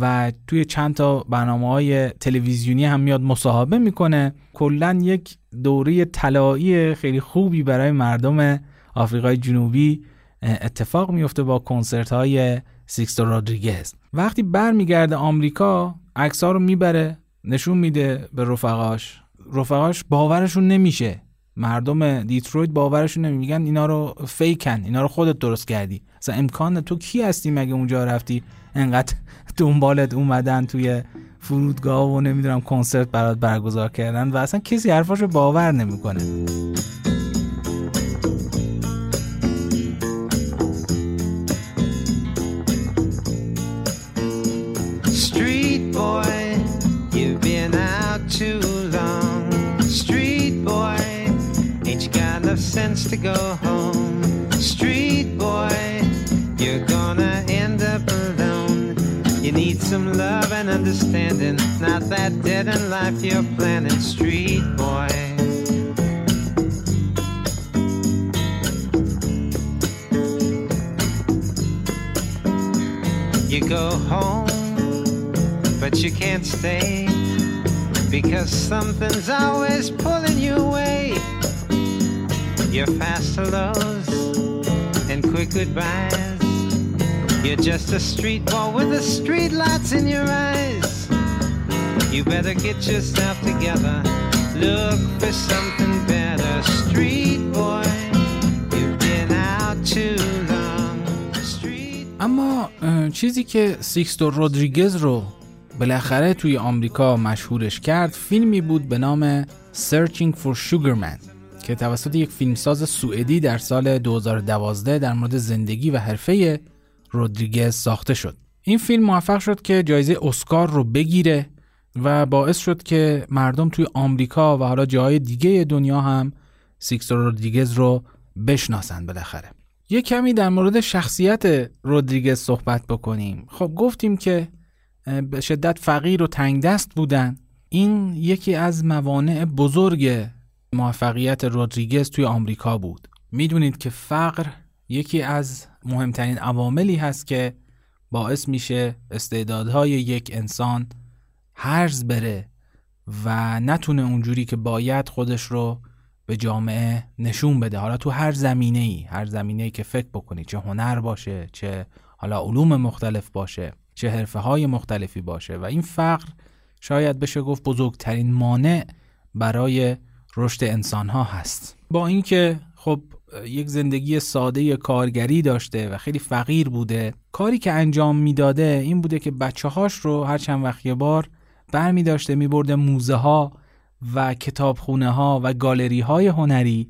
و توی چند تا برنامه های تلویزیونی هم میاد مصاحبه می‌کنه. کلا یک دوره طلایی خیلی خوبی برای مردم آفریقای جنوبی اتفاق میفته با کنسرت های سیکستو رودریگز. وقتی برمیگرده آمریکا عکس رو می‌بره نشون میده به رفقاش. رفقاش باورشون نمیشه. مردم دیترویت باورشون نمیشه میگن اینا رو fake ن. اینا رو خودت درست کردی. اصلا امکان تو کی هستی مگه اونجا رفتی؟ انقدر دنبالت اومدن توی فرودگاه و نمی‌دونم کنسرت برات برگزار کردن و اصلا کسی حرفاشو باور نمی‌کنه. Sense to go home? Street boy, you're gonna end up alone. You need some love and understanding, not that dead in life you're planning. Street boy. You go home but you can't stay because something's always pulling you away. You're fast hellos and quick goodbyes. You're just a street boy with the street lights in your eyes. You better get yourself together. Look for something better. Street boy, you've been out too long. Street اما چیزی که سیکستو رودریگز رو بالاخره توی آمریکا مشهورش کرد فیلمی بود به نام Searching for Sugarman که توسط یک فیلمساز سوئدی در سال 2012 در مورد زندگی و حرفه رودریگز ساخته شد. این فیلم موفق شد که جایزه اسکار رو بگیره و باعث شد که مردم توی آمریکا و حالا جاهای دیگه دنیا هم سیکستو رودریگز رو بشناسن بالاخره. یه کمی در مورد شخصیت رودریگز صحبت بکنیم. خب گفتیم که به شدت فقیر و تنگ دست بودن این یکی از موانع بزرگ موفقیت رودریگز توی آمریکا بود. می‌دونید که فقر یکی از مهمترین عواملی هست که باعث میشه استعدادهای یک انسان هرز بره و نتونه اونجوری که باید خودش رو به جامعه نشون بده. حالا تو هر زمینه ای هر زمینه ای که فکر بکنید چه هنر باشه چه حالا علوم مختلف باشه چه حرفه های مختلفی باشه. و این فقر شاید بشه گفت بزرگترین مانع برای رشد انسان ها هست. با اینکه خب یک زندگی ساده کارگری داشته و خیلی فقیر بوده کاری که انجام می‌داده این بوده که بچه هاش رو هر چند وقت یه بار بر می داشته می برده موزه ها و کتابخونه ها و گالری های هنری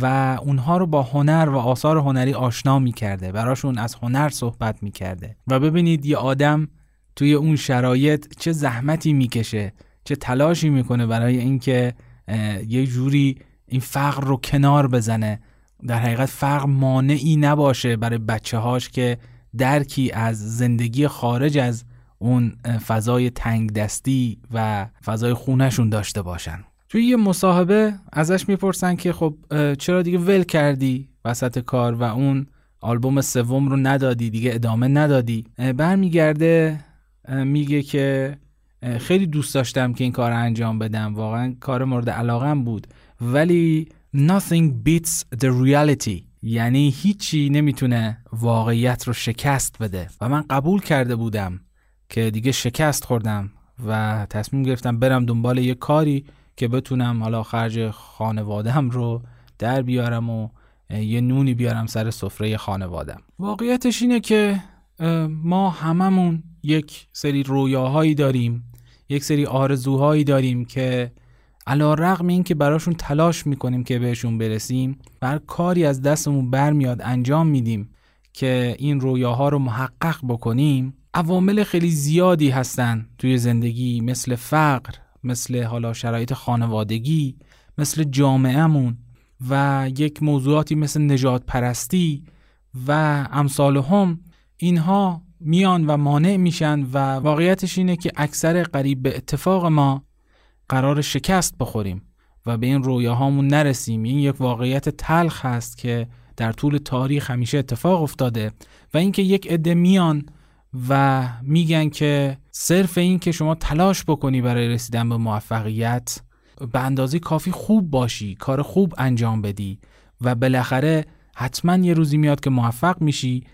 و اونها رو با هنر و آثار هنری آشنا می‌کرده براشون از هنر صحبت می‌کرده. و ببینید یه آدم توی اون شرایط چه زحمتی می‌کشه چه تلاشی می‌کنه برای اینکه یه جوری این فقر رو کنار بزنه. در حقیقت فقر مانعی نباشه برای بچه هاش که درکی از زندگی خارج از اون فضای تنگ دستی و فضای خونهشون داشته باشن. توی یه مصاحبه ازش می‌پرسن که خب چرا دیگه ول کردی وسط کار و اون آلبوم سوم رو ندادی دیگه ادامه ندادی؟ برمیگرده میگه که خیلی دوست داشتم که این کار انجام بدم. واقعا کار مورد علاقم بود. ولی nothing beats the reality. یعنی هیچی نمی‌تونه واقعیت رو شکست بده. و من قبول کرده بودم که دیگه شکست خوردم و تصمیم گرفتم برم دنبال یه کاری که بتونم حالا خرج خانوادم رو در بیارم و یه نونی بیارم سر سفره خانوادم واقعیتش اینه که ما هممون یک سری رویاهایی داریم یک سری آرزوهایی داریم که علا رقم این که براشون تلاش می‌کنیم که بهشون برسیم بر کاری از دستمون برمیاد انجام میدیم که این رویاها رو محقق بکنیم. عوامل خیلی زیادی هستن توی زندگی مثل فقر مثل حالا شرایط خانوادگی مثل جامعهمون و یک موضوعاتی مثل نجات پرستی و امثال هم. اینها میان و مانع میشن و واقعیتش اینه که اکثر قریب به اتفاق ما قرار شکست بخوریم و به این رویاهامون نرسیم. این یک واقعیت تلخ هست که در طول تاریخ همیشه اتفاق افتاده و اینکه یک عده میان و میگن که صرف این که شما تلاش بکنی برای رسیدن به موفقیت به اندازه کافی خوب باشی کار خوب انجام بدی و بالاخره حتما یه روزی میاد که موفق میشی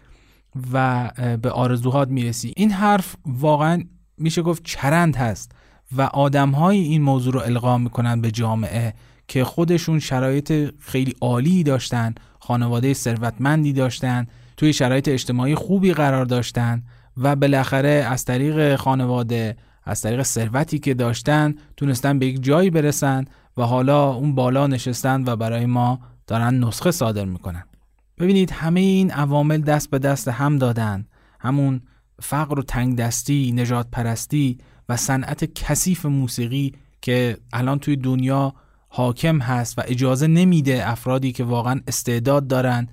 و به آرزوهات می‌رسی. این حرف واقعا میشه گفت چرند هست و آدمهای این موضوع رو القا می‌کنن به جامعه که خودشون شرایط خیلی عالی داشتن خانواده ثروتمندی داشتن توی شرایط اجتماعی خوبی قرار داشتن و بالاخره از طریق خانواده از طریق ثروتی که داشتن تونستن به یک جایی برسن و حالا اون بالا نشستن و برای ما دارن نسخه صادر می‌کنن. ببینید همه این عوامل دست به دست هم دادن. همون فقر و تنگ دستی نجات پرستی و صنعت کثیف موسیقی که الان توی دنیا حاکم هست و اجازه نمیده افرادی که واقعا استعداد دارن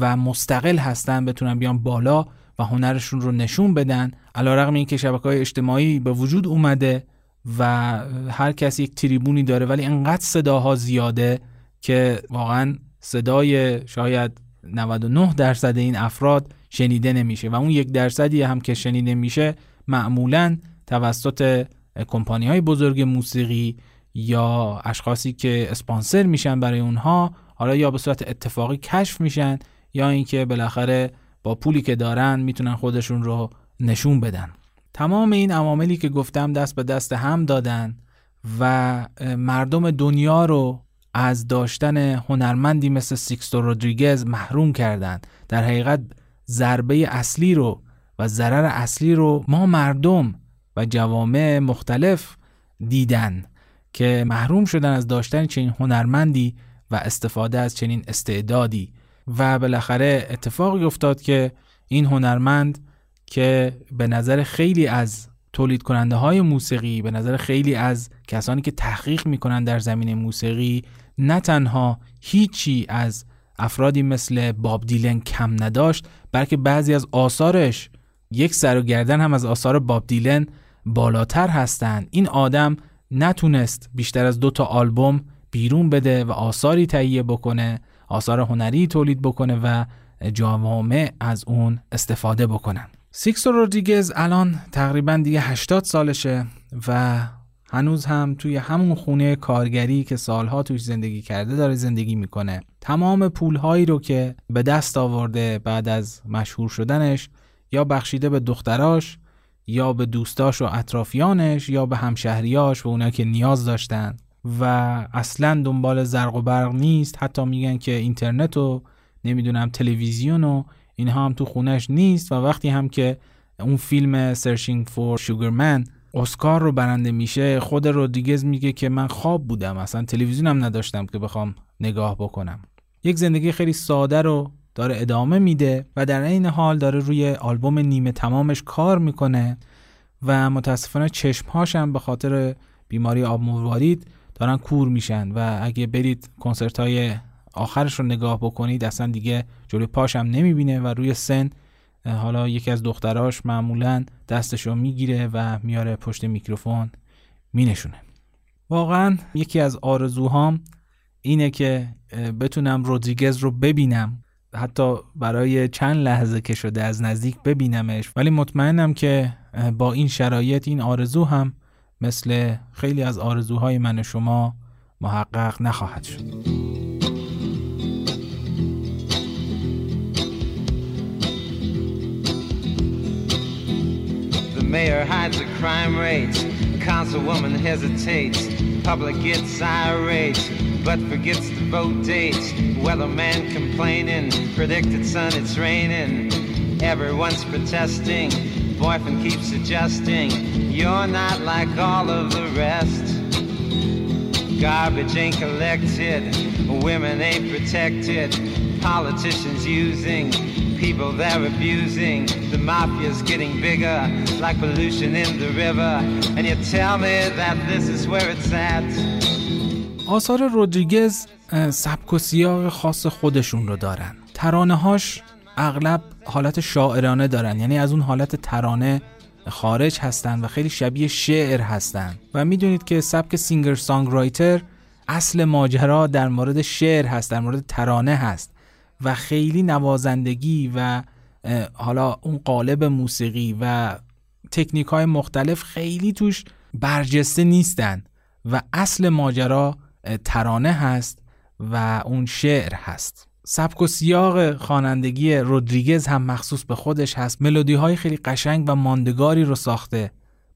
و مستقل هستن بتونن بیان بالا و هنرشون رو نشون بدن. علا رقم این که شبکه های اجتماعی به وجود اومده و هر کسی یک تریبونی داره ولی انقدر صداها زیاده که واقعا صدای شاید 99 درصد این افراد شنیده نمیشه و اون یک درصدی هم که شنیده میشه معمولا توسط کمپانی های بزرگ موسیقی یا اشخاصی که اسپانسر میشن برای اونها حالا یا به صورت اتفاقی کشف میشن یا اینکه بالاخره با پولی که دارن می‌تونن خودشون رو نشون بدن. تمام این عواملی که گفتم دست به دست هم دادن و مردم دنیا رو از داشتن هنرمندی مثل سیکستو رودریگز محروم کردند. در حقیقت ضربه اصلی رو و ضرر اصلی رو ما مردم و جوامع مختلف دیدن که محروم شدن از داشتن چنین هنرمندی و استفاده از چنین استعدادی. و بالاخره اتفاقی افتاد که این هنرمند که به نظر خیلی از تولید کننده های موسیقی به نظر خیلی از کسانی که تحقیق می‌کنن در زمین موسیقی نه تنها هیچی از افرادی مثل باب دیلن کم نداشت بلکه بعضی از آثارش یک سر و گردن هم از آثار باب دیلن بالاتر هستند. این آدم نتونست بیشتر از دو تا آلبوم بیرون بده و آثاری تهیه بکنه آثار هنری تولید بکنه و جوامع از اون استفاده بکنن. سیکسو رودریگز الان تقریبا دیگه 80 سالشه و هنوز هم توی همون خونه کارگری که سالها توش زندگی کرده داره زندگی می‌کنه. تمام پولهایی رو که به دست آورده بعد از مشهور شدنش یا بخشیده به دختراش یا به دوستاش و اطرافیانش یا به همشهریاش و اونا که نیاز داشتن. و اصلا دنبال زرق و برق نیست. حتی میگن که اینترنت و نمی‌دونم تلویزیون و اینها هم تو خونش نیست. و وقتی هم که اون فیلم سرچینگ فور شوگرمن اسکار رو برنده میشه خود رودریگز میگه که من خواب بودم اصلا تلویزیونم نداشتم که بخوام نگاه بکنم. یک زندگی خیلی ساده رو داره ادامه میده و در این حال داره روی آلبوم نیمه تمامش کار می‌کنه و متاسفانه چشمهاش هم به خاطر بیماری آب موارید دارن کور میشن و اگه برید کنسرت های آخرش رو نگاه بکنید اصلا دیگه جلوی پاش هم نمی‌بینه و روی سن حالا یکی از دختراش معمولا دستش رو می‌گیره و میاره پشت میکروفون مینشونه. واقعا یکی از آرزوهام اینه که بتونم رودریگز رو ببینم. حتی برای چند لحظه که شده از نزدیک ببینمش. ولی مطمئنم که با این شرایط این آرزو هم مثل خیلی از آرزوهای من و شما محقق نخواهد شد. Mayor hides the crime rates Councilwoman hesitates Public gets irate But forgets the vote dates Weatherman complaining Predicted sun it's raining. Everyone's protesting boyfriend keeps suggesting you're not like all of the rest. Garbage ain't collected, women ain't protected, politicians using people they're abusing. The mafia's getting bigger, like pollution in the river. And you tell me that this is where it's at. آثار رودریگز سبک و سیاق خاص خودشون رو دارن ترانه هاش اغلب حالت شاعرانه دارن یعنی از اون حالت ترانه خارج هستن و خیلی شبیه شعر هستن و می‌دونید که سبک سینگر سانگ رایتر اصل ماجرا در مورد شعر هست در مورد ترانه هست و خیلی نوازندگی و حالا اون قالب موسیقی و تکنیک های مختلف خیلی توش برجسته نیستن و اصل ماجرا ترانه هست و اون شعر هست. سبک و سیاق خوانندگی رودریگز هم مخصوص به خودش هست. ملودی های خیلی قشنگ و ماندگاری رو ساخته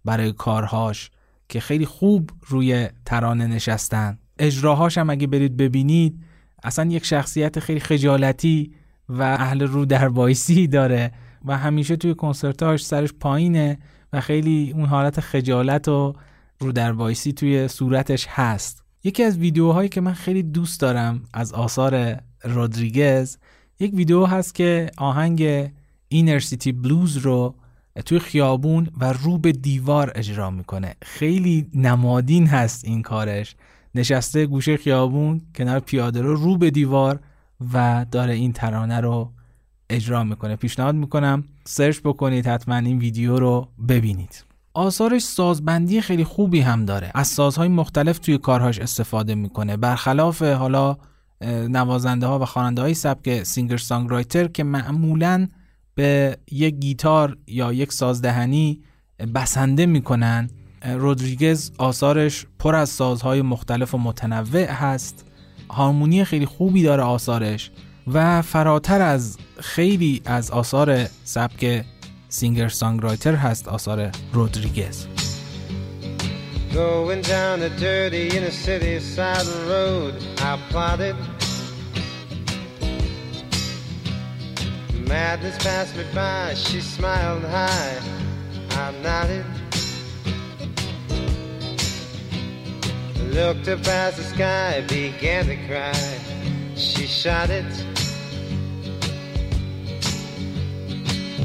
برای کارهاش که خیلی خوب روی ترانه نشستن. اجراهاش هم اگه برید ببینید اصلا یک شخصیت خیلی خجالتی و اهل رو در بایسی داره و همیشه توی کنسرتاش سرش پایینه و خیلی اون حالت خجالت و رو در بایسی توی صورتش هست. یکی از ویدیوهایی که من خیلی دوست دارم از آثار رودریگز یک ویدیو هست که آهنگ اینر سیتی بلوز رو توی خیابون و رو به دیوار اجرا می‌کنه. خیلی نمادین هست این کارش. نشسته گوشه خیابون کنار پیاده رو رو به دیوار و داره این ترانه رو اجرا می‌کنه. پیشنهاد می‌کنم سرچ بکنید حتما این ویدیو رو ببینید. آثارش سازبندی خیلی خوبی هم داره. از سازهای مختلف توی کارهاش استفاده می‌کنه. برخلاف حالا نوازنده ها و خواننده های سبک سینگر سانگ رایتر که معمولا به یک گیتار یا یک سازدهنی بسنده می‌کنن رودریگز آثارش پر از سازهای مختلف و متنوع هست هارمونی خیلی خوبی داره آثارش و فراتر از خیلی از آثار سبک سینگر سانگ رایتر هست آثار رودریگز Going down the dirty inner city side road, I plotted. Madness passed me by, she smiled high, I nodded. Looked up at the sky, began to cry, she shot it.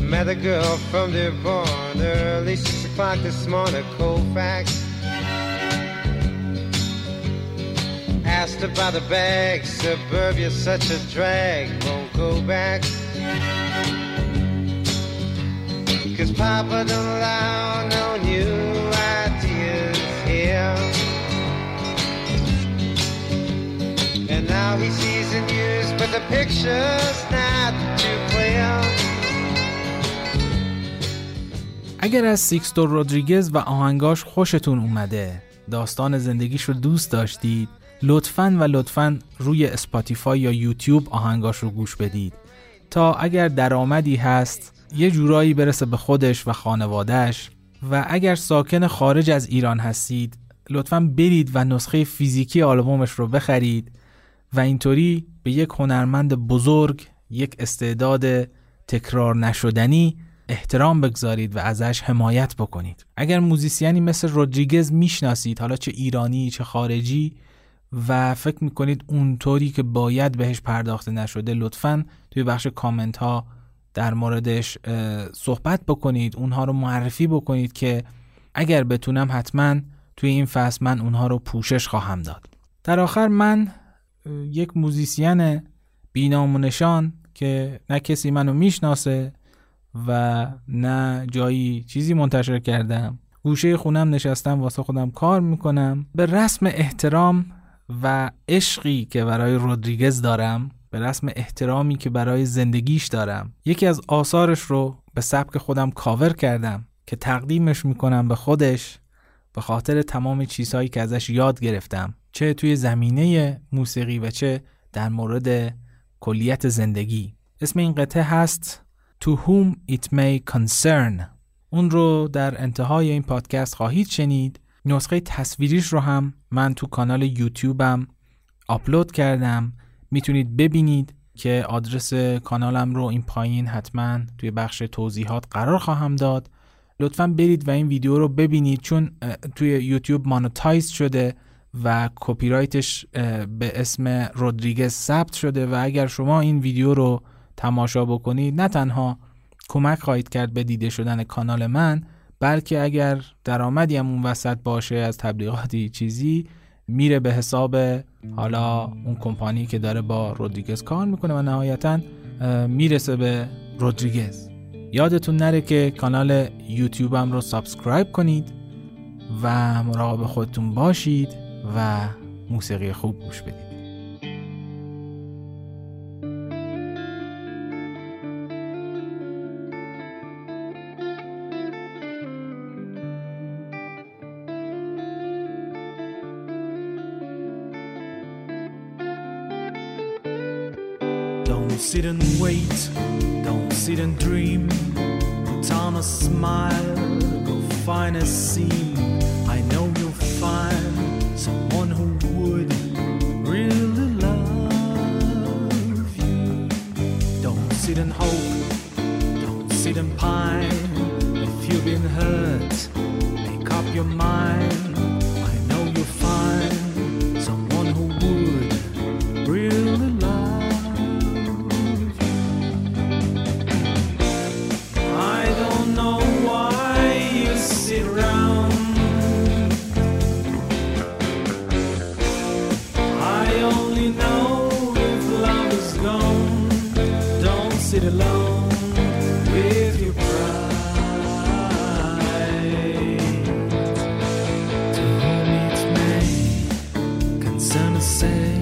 Met a girl from Dearborn early six o'clock this morning, Colfax. Asked about the bag, suburbia's such a drag, won't go back. Cause Papa don't allow no new ideas here. And now he sees the news, but the picture's not too clear. اگر از سیکستو رودریگز و آهنگاش خوشتون اومده داستان زندگیش رو دوست داشتید لطفا و لطفا روی اسپاتیفای یا یوتیوب آهنگاش رو گوش بدید. تا اگر درآمدی هست یه جورایی برسه به خودش و خانوادهش و اگر ساکن خارج از ایران هستید لطفا برید و نسخه فیزیکی آلبومش رو بخرید. و اینطوری به یک هنرمند بزرگ یک استعداد تکرار نشدنی احترام بگذارید و ازش حمایت بکنید. اگر موزیسیانی مثل رودریگز می‌شناسید حالا چه ایرانی چه خارجی و فکر می‌کنید اونطوری که باید بهش پرداخته نشده لطفا توی بخش کامنت ها در موردش صحبت بکنید اونها رو معرفی بکنید که اگر بتونم حتما توی این فصل من اونها رو پوشش خواهم داد. در آخر من یک موزیسین بینامونشان که نه کسی منو می‌شناسه و نه جایی چیزی منتشر کردم. گوشه خونم نشستم واسه خودم کار می‌کنم. به رسم احترام و عشقی که برای رودریگز دارم به رسم احترامی که برای زندگیش دارم یکی از آثارش رو به سبک خودم کاور کردم که تقدیمش می‌کنم به خودش. به خاطر تمام چیزهایی که ازش یاد گرفتم چه توی زمینه موسیقی و چه در مورد کلیت زندگی. اسم این قطعه هست To whom it may concern. اون رو در انتهای این پادکست خواهید شنید. نسخه تصویریش رو هم من تو کانال یوتیوبم آپلود کردم. می‌تونید ببینید که آدرس کانالم رو این پایین حتما توی بخش توضیحات قرار خواهم داد. لطفا برید و این ویدیو رو ببینید چون توی یوتیوب مانوتایز شده و کپی رایتش به اسم رودریگز ثبت شده و اگر شما این ویدیو رو تماشا بکنید نه تنها کمک خواهید کرد به دیده شدن کانال من بلکه اگر درآمدی هم اون وسط باشه از تبلیغاتی چیزی میره به حساب حالا اون کمپانی که داره با رودریگز کار می‌کنه و نهایتا می‌رسه به رودریگز. یادتون نره که کانال یوتیوبم رو سابسکرایب کنید و مراقب خودتون باشید و موسیقی خوب گوش بدید. Don't sit and wait, sit and dream. Put on a smile, go find a scene. I know you'll find someone who would really love you. Don't sit and hope, don't sit and pine. If you've been hurt, make up your mind. Sit alone with your pride. To whom it may concern to say,